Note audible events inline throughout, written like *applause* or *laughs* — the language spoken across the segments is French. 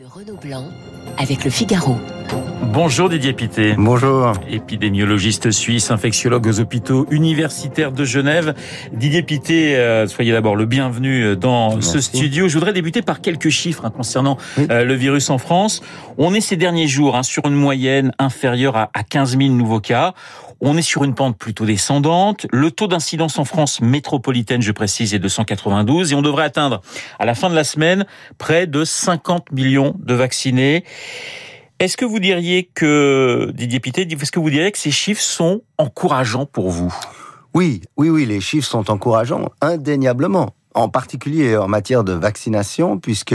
de Renaud Blanc avec le Figaro. Bonjour Didier Pité. Bonjour. Épidémiologiste suisse, infectiologue aux hôpitaux universitaires de Genève. Didier Pité, euh, soyez d'abord le bienvenu dans Merci. ce studio. Je voudrais débuter par quelques chiffres hein, concernant Oui. euh, le virus en France. On est ces derniers jours hein, sur une moyenne inférieure à, à 15 000 nouveaux cas. On est sur une pente plutôt descendante. Le taux d'incidence en France métropolitaine, je précise, est de 192 et on devrait atteindre à la fin de la semaine près de 50 millions de vaccinés. Est-ce que vous diriez que, Didier Pité, est-ce que vous diriez que ces chiffres sont encourageants pour vous? Oui, oui, oui, les chiffres sont encourageants, indéniablement. En particulier en matière de vaccination, puisque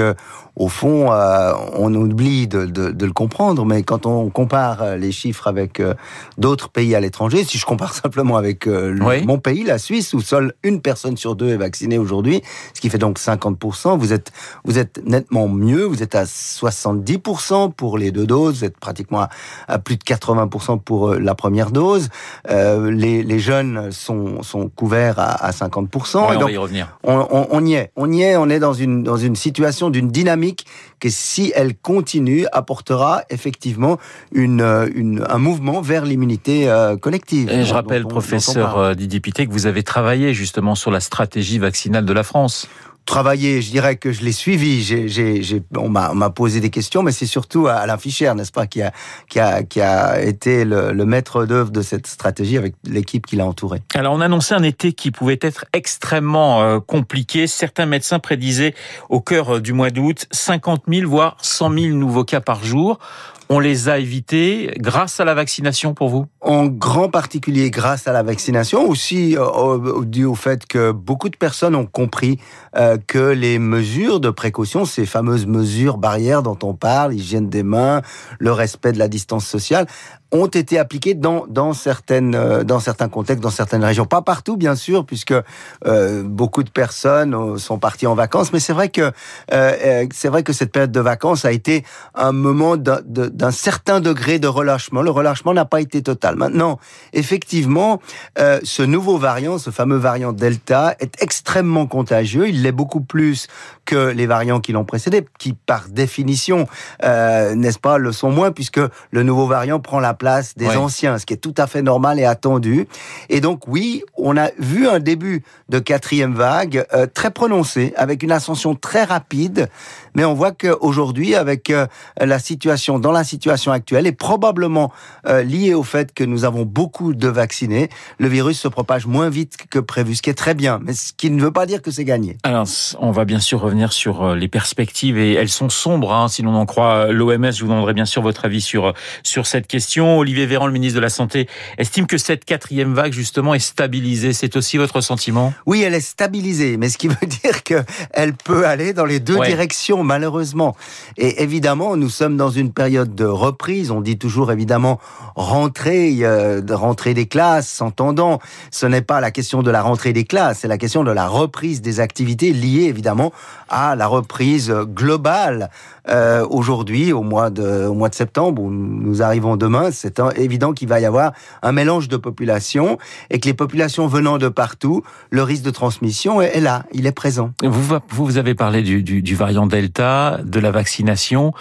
au fond, euh, on oublie de, de- de le comprendre, mais quand on compare euh, les chiffres avec euh, d'autres pays à l'étranger, si je compare *laughs* simplement avec euh, le- Oui. mon pays, la Suisse, où seule une personne sur deux est vaccinée aujourd'hui, ce qui fait donc 50%, vous êtes, vous êtes nettement mieux, vous êtes à 70% pour les deux doses, vous êtes pratiquement à, à plus de 80% pour la première dose. Les, les jeunes sont, sont couverts à, à 50%. Ouais, et On va y revenir. on, on- on y est, on y est, on est dans une dans une situation d'une dynamique que si elle continue apportera effectivement une, euh, une un mouvement vers l'immunité euh, collective. Et je rappelle, dont dont professeur euh, Didier Pité, que vous avez travaillé justement sur la stratégie vaccinale de la France. Travailler, je dirais que je l'ai suivi. J'ai, j'ai, j'ai- on m'a, on m'a posé des questions, mais c'est surtout Alain Fischer, n'est-ce pas, qui a, qui a, qui a été le, le maître d'œuvre de cette stratégie avec l'équipe qui l'a entouré. Alors, on annonçait un été qui pouvait être extrêmement euh, compliqué. Certains médecins prédisaient au cœur euh, du mois d'août 50 000, voire 100 000 nouveaux cas par jour. On les a évités grâce à la vaccination pour vous? En grand particulier grâce à la vaccination, aussi euh, au- dû au fait que beaucoup de personnes ont compris euh, que les mesures de précaution, ces fameuses mesures barrières dont on parle, hygiène des mains, le respect de la distance sociale, ont été appliquées dans, dans, certaines, euh, dans certains contextes, dans certaines régions. Pas partout, bien sûr, puisque euh, beaucoup de personnes euh, sont parties en vacances, mais c'est vrai que vrai que cette période de vacances a été un moment d'un certain degré de relâchement. Le relâchement n'a pas été total. Maintenant, effectivement, ce nouveau variant, ce fameux variant Delta, est extrêmement contagieux. Il l'est beaucoup plus que les variants qui l'ont précédé, qui par définition, n'est-ce pas, le sont moins, puisque le nouveau variant prend la place des anciens, ce qui est tout à fait normal et attendu. Et donc oui, on a vu un début de quatrième vague euh, très prononcé, avec une ascension très rapide, mais on voit qu'aujourd'hui, avec euh, la situation, dans la situation actuelle, et probablement euh, liée au fait que nous avons beaucoup de vaccinés, le virus se propage moins vite que prévu, ce qui est très bien, mais ce qui ne veut pas dire que c'est gagné. Alors, on va bien sûr revenir sur euh, les perspectives et elles sont sombres, hein, si l'on en croit l'OMS. Je vous demanderai bien sûr votre avis sur, sur cette question. Olivier Véran, le ministre de la Santé, estime que cette quatrième vague, justement, est stabilisée. C'est aussi votre sentiment? Oui, elle est stabilisée, mais ce qui veut *laughs* dire que elle peut aller dans les deux Ouais. directions, malheureusement. Et évidemment, nous sommes dans une période de reprise. On dit toujours, évidemment, rentrée, euh, rentrée des classes, s'entendant. Ce n'est pas la question de la rentrée des classes, c'est la question de la reprise des activités liées, évidemment, à la reprise globale. Euh, Aujourd'hui, au mois de, au mois de septembre, où nous arrivons demain, c'est évident qu'il va y avoir un mélange de populations et que les populations venant de partout, le risque de transmission est, là, il est présent. Vous, vous avez parlé du, variant Delta, de la vaccination.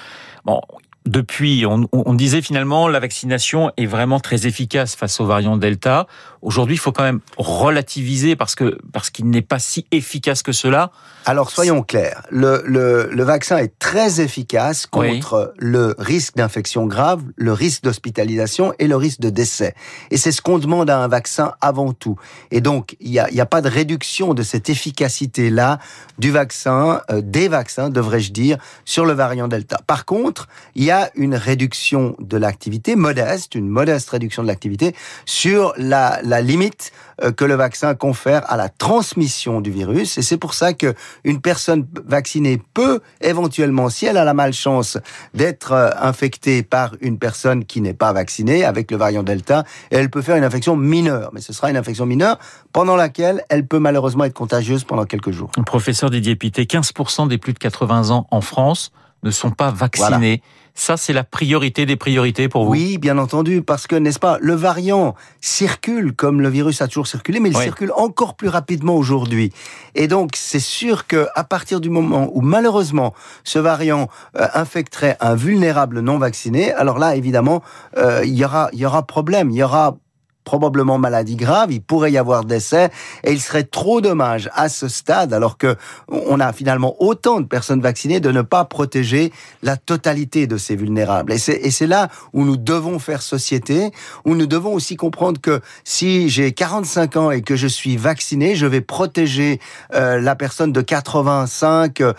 Depuis, on, on disait finalement la vaccination est vraiment très efficace face au variant Delta. Aujourd'hui, il faut quand même relativiser parce que parce qu'il n'est pas si efficace que cela. Alors soyons clairs, le, le, le vaccin est très efficace Oui. contre le risque d'infection grave, le risque d'hospitalisation et le risque de décès. Et c'est ce qu'on demande à un vaccin avant tout. Et donc, il n'y a, y a pas de réduction de cette efficacité-là du vaccin, euh, des vaccins, devrais-je dire, sur le variant Delta. Par contre, il y a une réduction de l'activité modeste, une modeste réduction de l'activité sur la, la limite euh, que le vaccin confère à la transmission du virus. Et c'est pour ça que une personne vaccinée peut éventuellement, si elle a la malchance d'être euh, infectée par une personne qui n'est pas vaccinée avec le variant Delta, elle peut faire une infection mineure. Mais ce sera une infection mineure pendant laquelle elle peut malheureusement être contagieuse pendant quelques jours. Professeur Didier Pité, 15% des plus de 80 ans en France ne sont pas vaccinés. Ça, c'est la priorité des priorités pour vous Oui, bien entendu, parce que, n'est-ce pas, le variant circule comme le virus a toujours circulé, mais il circule encore plus rapidement aujourd'hui. Et donc, c'est sûr que à partir du moment où, malheureusement, ce variant euh, infecterait un vulnérable non vacciné, alors là, évidemment, euh, il y aura, il y aura problème. Il y aura probablement maladie grave, il pourrait y avoir décès, et il serait trop dommage à ce stade, alors que on a finalement autant de personnes vaccinées, de ne pas protéger la totalité de ces vulnérables. Et c'est là où nous devons faire société, où nous devons aussi comprendre que si j'ai 45 ans et que je suis vacciné, je vais protéger euh, la personne de 85 euh,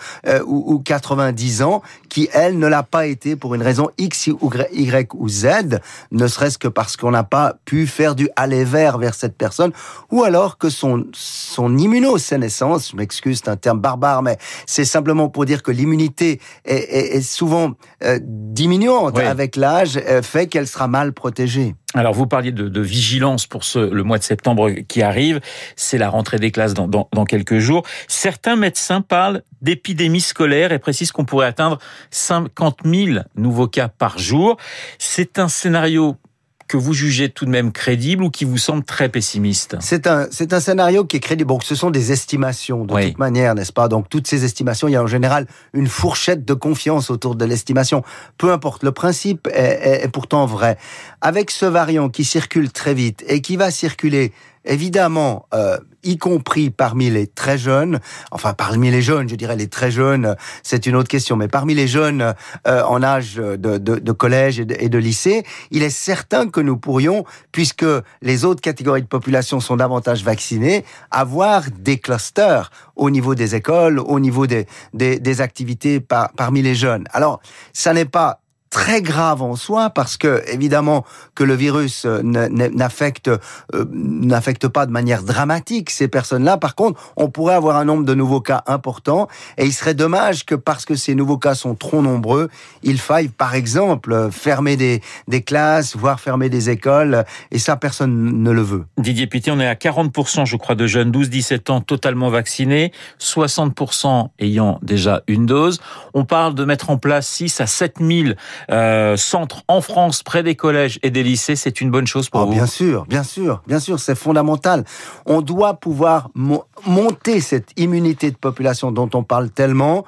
ou, ou 90 ans qui, elle, ne l'a pas été pour une raison X, Y ou Z, ne serait-ce que parce qu'on n'a pas pu faire du aller vers vers cette personne, ou alors que son, son immunosénescence, je m'excuse, c'est un terme barbare, mais c'est simplement pour dire que l'immunité est, est, souvent euh, diminuante avec l'âge, euh, fait qu'elle sera mal protégée. Alors vous parliez de, de, vigilance pour ce, le mois de septembre qui arrive, c'est la rentrée des classes dans, dans, dans quelques jours. Certains médecins parlent d'épidémie scolaire et précisent qu'on pourrait atteindre 50 000 nouveaux cas par jour. C'est un scénario que vous jugez tout de même crédible ou qui vous semble très pessimiste C'est un, c'est un scénario qui est crédible. Bon, ce sont des estimations de toute manière, n'est-ce pas? Donc toutes ces estimations, il y a en général une fourchette de confiance autour de l'estimation. Peu importe, le principe est, est pourtant vrai. Avec ce variant qui circule très vite et qui va circuler évidemment, euh, y compris parmi les très jeunes, enfin parmi les jeunes, je dirais les très jeunes, c'est une autre question, mais parmi les jeunes euh, en âge de, de, de collège et de, lycée, il est certain que nous pourrions, puisque les autres catégories de population sont davantage vaccinées, avoir des clusters au niveau des écoles, au niveau des, des, des activités par, parmi les jeunes. Alors, ça n'est pas très grave en soi parce que évidemment que le virus euh, n'affecte euh, n'affecte pas de manière dramatique ces personnes-là. Par contre, on pourrait avoir un nombre de nouveaux cas important et il serait dommage que parce que ces nouveaux cas sont trop nombreux, il faille par exemple fermer des, des classes, voire fermer des écoles et ça personne ne le veut. Didier Pité, on est à 40% je crois de jeunes 12-17 ans totalement vaccinés, 60% ayant déjà une dose. On parle de mettre en place 6 à 7 000 euh, centres en France près des collèges et des lycées, c'est une bonne chose pour oh, vous Bien sûr, bien sûr, bien sûr, c'est fondamental. On doit pouvoir monter cette immunité de population dont on parle tellement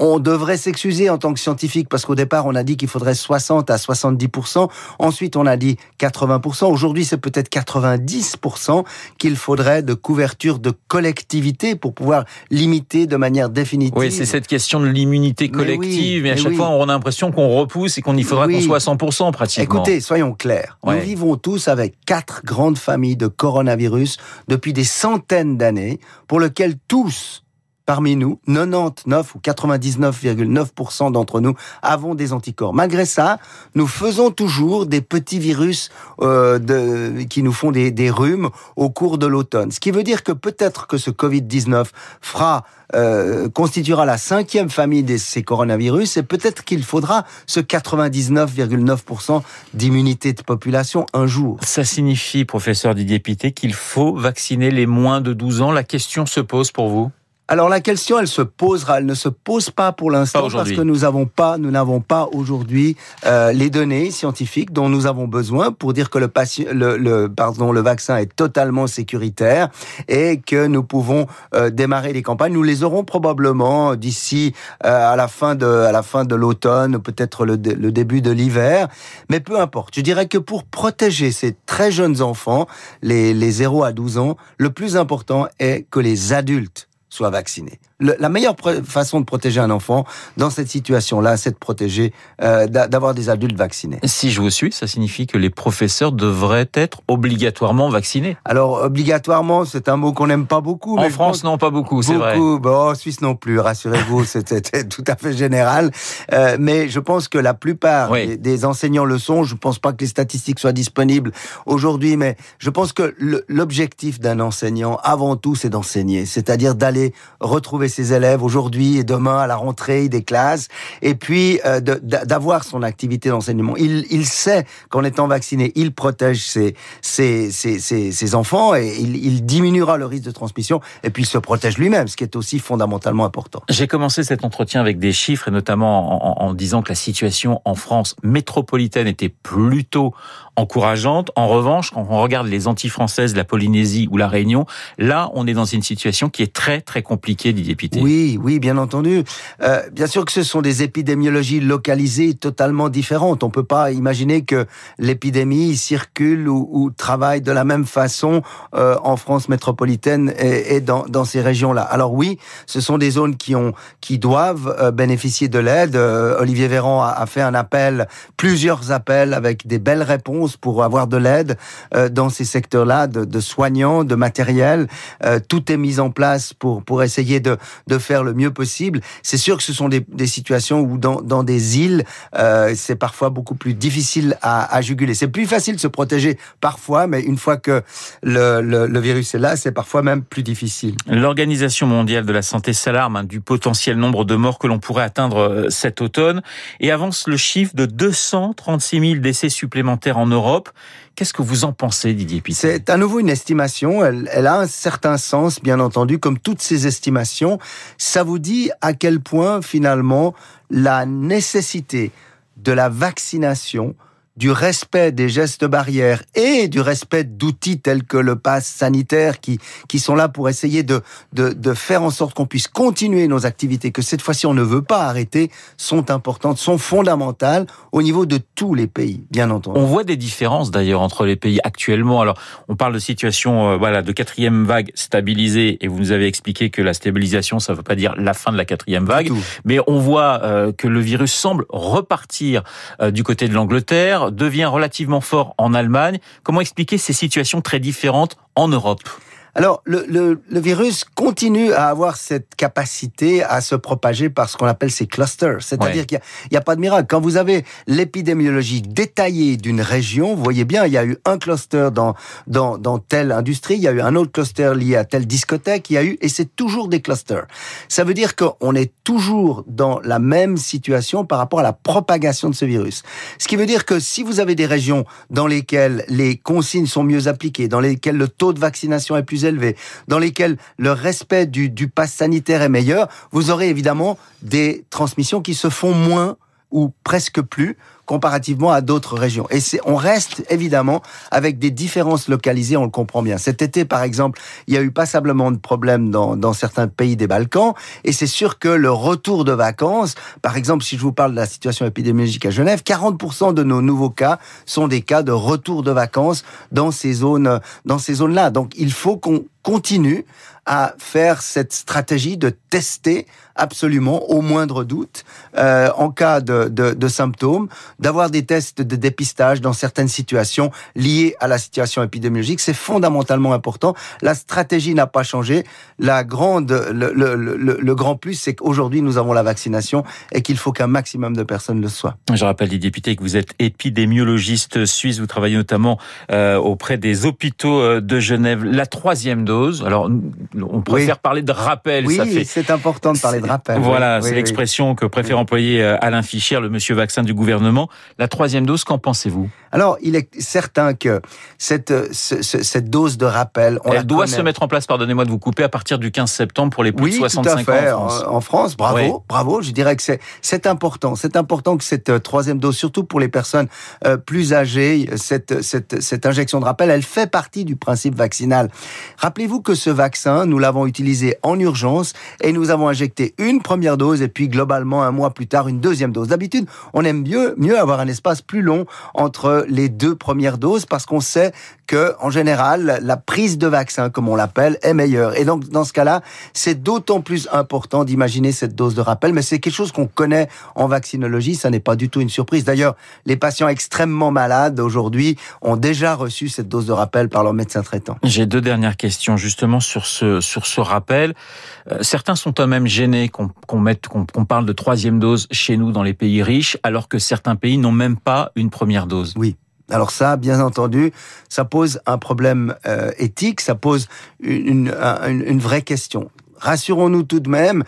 on devrait s'excuser en tant que scientifique parce qu'au départ, on a dit qu'il faudrait 60 à 70%. Ensuite, on a dit 80%. Aujourd'hui, c'est peut-être 90% qu'il faudrait de couverture de collectivité pour pouvoir limiter de manière définitive. Oui, c'est cette question de l'immunité collective. Mais, à chaque fois, on a l'impression qu'on repousse et qu'on y faudra qu'on soit à 100% pratiquement. Écoutez, soyons clairs. Nous vivons tous avec quatre grandes familles de coronavirus depuis des centaines d'années pour lesquelles tous parmi nous, 99 ou 99,9% d'entre nous avons des anticorps. Malgré ça, nous faisons toujours des petits virus euh, qui nous font des, rhumes au cours de l'automne. Ce qui veut dire que peut-être que ce Covid-19 fera euh, constituera la cinquième famille de ces coronavirus et peut-être qu'il faudra ce 99,9% d'immunité de population un jour. Ça signifie, professeur Didier Pité, qu'il faut vacciner les moins de 12 ans. La question se pose pour vous alors la question, elle se posera, elle ne se pose pas pour l'instant parce que nous n'avons pas, nous n'avons pas aujourd'hui euh, les données scientifiques dont nous avons besoin pour dire que le, le, le, pardon, le vaccin est totalement sécuritaire et que nous pouvons euh, démarrer les campagnes. Nous les aurons probablement d'ici euh, à la fin de, à la fin de l'automne, peut-être le, le début de l'hiver. Mais peu importe. Je dirais que pour protéger ces très jeunes enfants, les, les 0 à 12 ans, le plus important est que les adultes soient vaccinés la meilleure façon de protéger un enfant dans cette situation-là, c'est de protéger, euh, d'avoir des adultes vaccinés. Si je vous suis, ça signifie que les professeurs devraient être obligatoirement vaccinés. Alors obligatoirement, c'est un mot qu'on n'aime pas beaucoup. En France, non, pas beaucoup, c'est vrai. Bon, en Suisse non plus. Rassurez-vous, *laughs* c'était tout à fait général. Euh, mais je pense que la plupart des, enseignants le sont. Je ne pense pas que les statistiques soient disponibles aujourd'hui, mais je pense que l'objectif d'un enseignant, avant tout, c'est d'enseigner, c'est-à-dire d'aller retrouver ses élèves aujourd'hui et demain à la rentrée des classes, et puis euh, d'avoir son activité d'enseignement. Il, sait qu'en étant vacciné, il protège ses, enfants et il, diminuera le risque de transmission, et puis il se protège lui-même, ce qui est aussi fondamentalement important. J'ai commencé cet entretien avec des chiffres, et notamment en, en disant que la situation en France métropolitaine était plutôt encourageante. En revanche, quand on regarde les anti-françaises, la Polynésie ou la Réunion, là, on est dans une situation qui est très très compliquée, Didier Oui, oui, bien entendu. Euh, bien sûr que ce sont des épidémiologies localisées totalement différentes. On peut pas imaginer que l'épidémie circule ou, ou, travaille de la même façon euh, en France métropolitaine et, et dans, dans, ces régions-là. Alors oui, ce sont des zones qui ont qui doivent euh, bénéficier de l'aide. Euh, Olivier Véran a, a fait un appel, plusieurs appels avec des belles réponses pour avoir de l'aide euh, dans ces secteurs-là, de, soignants, de matériel. Euh, tout est mis en place pour pour essayer de de faire le mieux possible. C'est sûr que ce sont des, des situations où dans dans des îles, euh, c'est parfois beaucoup plus difficile à, à juguler. C'est plus facile de se protéger parfois, mais une fois que le, le, le virus est là, c'est parfois même plus difficile. L'Organisation mondiale de la santé s'alarme hein, du potentiel nombre de morts que l'on pourrait atteindre cet automne et avance le chiffre de 236 000 décès supplémentaires en Europe. Qu'est-ce que vous en pensez, Didier Pité C'est à nouveau une estimation. Elle, a un certain sens, bien entendu, comme toutes ces estimations. Ça vous dit à quel point, finalement, la nécessité de la vaccination du respect des gestes barrières et du respect d'outils tels que le pass sanitaire qui, qui sont là pour essayer de, de, de faire en sorte qu'on puisse continuer nos activités, que cette fois-ci on ne veut pas arrêter, sont importantes, sont fondamentales au niveau de tous les pays, bien entendu. On voit des différences d'ailleurs entre les pays actuellement. Alors, on parle de situation euh, voilà, de quatrième vague stabilisée et vous nous avez expliqué que la stabilisation, ça ne veut pas dire la fin de la quatrième vague, mais on voit euh, que le virus semble repartir euh, du côté de l'Angleterre, devient relativement fort en Allemagne. Comment expliquer ces situations très différentes en Europe? Alors, le, le, le, virus continue à avoir cette capacité à se propager par ce qu'on appelle ces clusters. C'est-à-dire ouais. qu'il n'y a, a, pas de miracle. Quand vous avez l'épidémiologie détaillée d'une région, vous voyez bien, il y a eu un cluster dans, dans, dans telle industrie, il y a eu un autre cluster lié à telle discothèque, il y a eu, et c'est toujours des clusters. Ça veut dire qu'on est toujours dans la même situation par rapport à la propagation de ce virus. Ce qui veut dire que si vous avez des régions dans lesquelles les consignes sont mieux appliquées, dans lesquelles le taux de vaccination est plus élevés, dans lesquels le respect du, du pass sanitaire est meilleur, vous aurez évidemment des transmissions qui se font moins ou presque plus comparativement à d'autres régions. Et on reste évidemment avec des différences localisées, on le comprend bien. Cet été, par exemple, il y a eu passablement de problèmes dans, dans certains pays des Balkans, et c'est sûr que le retour de vacances, par exemple, si je vous parle de la situation épidémiologique à Genève, 40% de nos nouveaux cas sont des cas de retour de vacances dans ces zones, dans ces zones-là. Donc, il faut qu'on continue à faire cette stratégie de tester absolument au moindre doute euh, en cas de, symptômes, d'avoir des tests de dépistage dans certaines situations liées à la situation épidémiologique. C'est fondamentalement important. La stratégie n'a pas changé. La grande, le, grand plus, c'est qu'aujourd'hui nous avons la vaccination et qu'il faut qu'un maximum de personnes le soient. Je rappelle, Didier Pité, que vous êtes épidémiologiste suisse. Vous travaillez notamment euh, auprès des hôpitaux euh, de Genève. La troisième dose. Alors, on préfère oui. parler de rappel. Oui, fait... c'est important de parler de rappel. Voilà, oui, c'est oui, l'expression que préfère employer euh, Alain Fischer, le monsieur vaccin du gouvernement. La troisième dose, qu'en pensez-vous? Alors, il est certain que cette, ce, cette dose de rappel, on elle doit connaît. se mettre en place, pardonnez-moi de vous couper, à partir du 15 septembre pour les plus de 65 tout à fait. ans en France. En, France, bravo, bravo. Je dirais que c'est important. C'est important que cette euh, troisième dose, surtout pour les personnes euh, plus âgées, cette, cette, cette injection de rappel, elle fait partie du principe vaccinal. Rappelez-vous que ce vaccin, nous l'avons utilisé en urgence et nous avons injecté une première dose et puis globalement un mois plus tard une deuxième dose. D'habitude, on aime mieux mieux avoir un espace plus long entre les deux premières doses parce qu'on sait que en général la prise de vaccin comme on l'appelle est meilleure. Et donc dans ce cas-là, c'est d'autant plus important d'imaginer cette dose de rappel mais c'est quelque chose qu'on connaît en vaccinologie, ça n'est pas du tout une surprise. D'ailleurs, les patients extrêmement malades aujourd'hui ont déjà reçu cette dose de rappel par leur médecin traitant. J'ai deux dernières questions justement sur ce sur ce rappel. Euh, certains sont quand même gênés qu'on qu mette qu'on qu parle de troisième dose chez nous dans les pays riches alors que certains pays n'ont même pas une première dose. Oui. Alors ça, bien entendu, ça pose un problème euh, éthique, ça pose une, une, une vraie question rassurons-nous tout de même.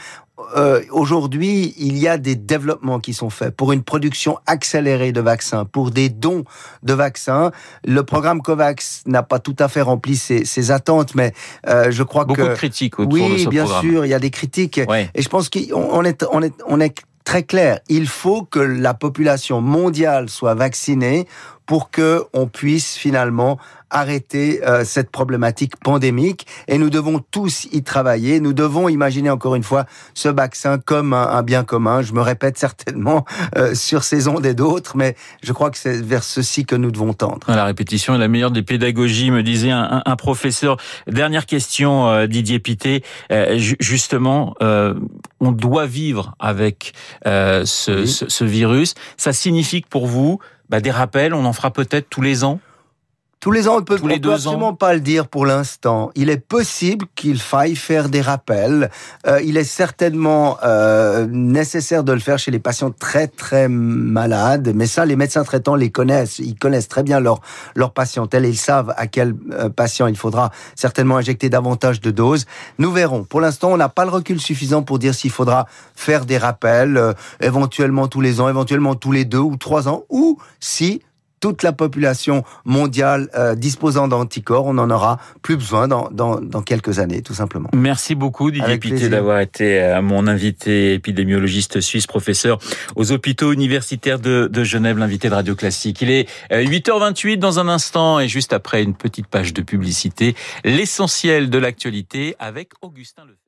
Euh, aujourd'hui, il y a des développements qui sont faits pour une production accélérée de vaccins, pour des dons de vaccins. Le programme COVAX n'a pas tout à fait rempli ses, attentes, mais euh, je crois que... Beaucoup de critiques autour oui, de ce bien sûr, il y a des critiques. Et je pense qu'on est, on est, on est très clair. Il faut que la population mondiale soit vaccinée pour que on puisse finalement arrêter euh, cette problématique pandémique et nous devons tous y travailler. Nous devons imaginer encore une fois ce vaccin comme un, bien commun. Je me répète certainement euh, sur ces ondes et d'autres, mais je crois que c'est vers ceci que nous devons tendre. La répétition est la meilleure des pédagogies, me disait un, un, professeur. Dernière question, euh, Didier Pité. justement, on doit vivre avec ce, ce, ce virus. Ça signifie que pour vous, bah, des rappels, on en fera peut-être tous les ans? Tous les ans, on peut, peut absolument pas le dire pour l'instant. Il est possible qu'il faille faire des rappels. Euh, il est certainement euh, nécessaire de le faire chez les patients très très malades. Mais ça, les médecins traitants les connaissent. Ils connaissent très bien leur leur patientèle et ils savent à quel euh, patient il faudra certainement injecter davantage de doses. Nous verrons. Pour l'instant, on n'a pas le recul suffisant pour dire s'il faudra faire des rappels, euh, éventuellement tous les ans, éventuellement tous les deux ou trois ans, ou si toute la population mondiale euh, disposant d'anticorps, on en aura plus besoin dans, dans, dans, quelques années, tout simplement. Merci beaucoup Didier Pité d'avoir été euh, mon invité épidémiologiste suisse, professeur aux hôpitaux universitaires de, de Genève, l'invité de Radio Classique. Il est 8h28 euh, dans un instant et juste après une petite page de publicité, l'essentiel de l'actualité avec Augustin Lefebvre.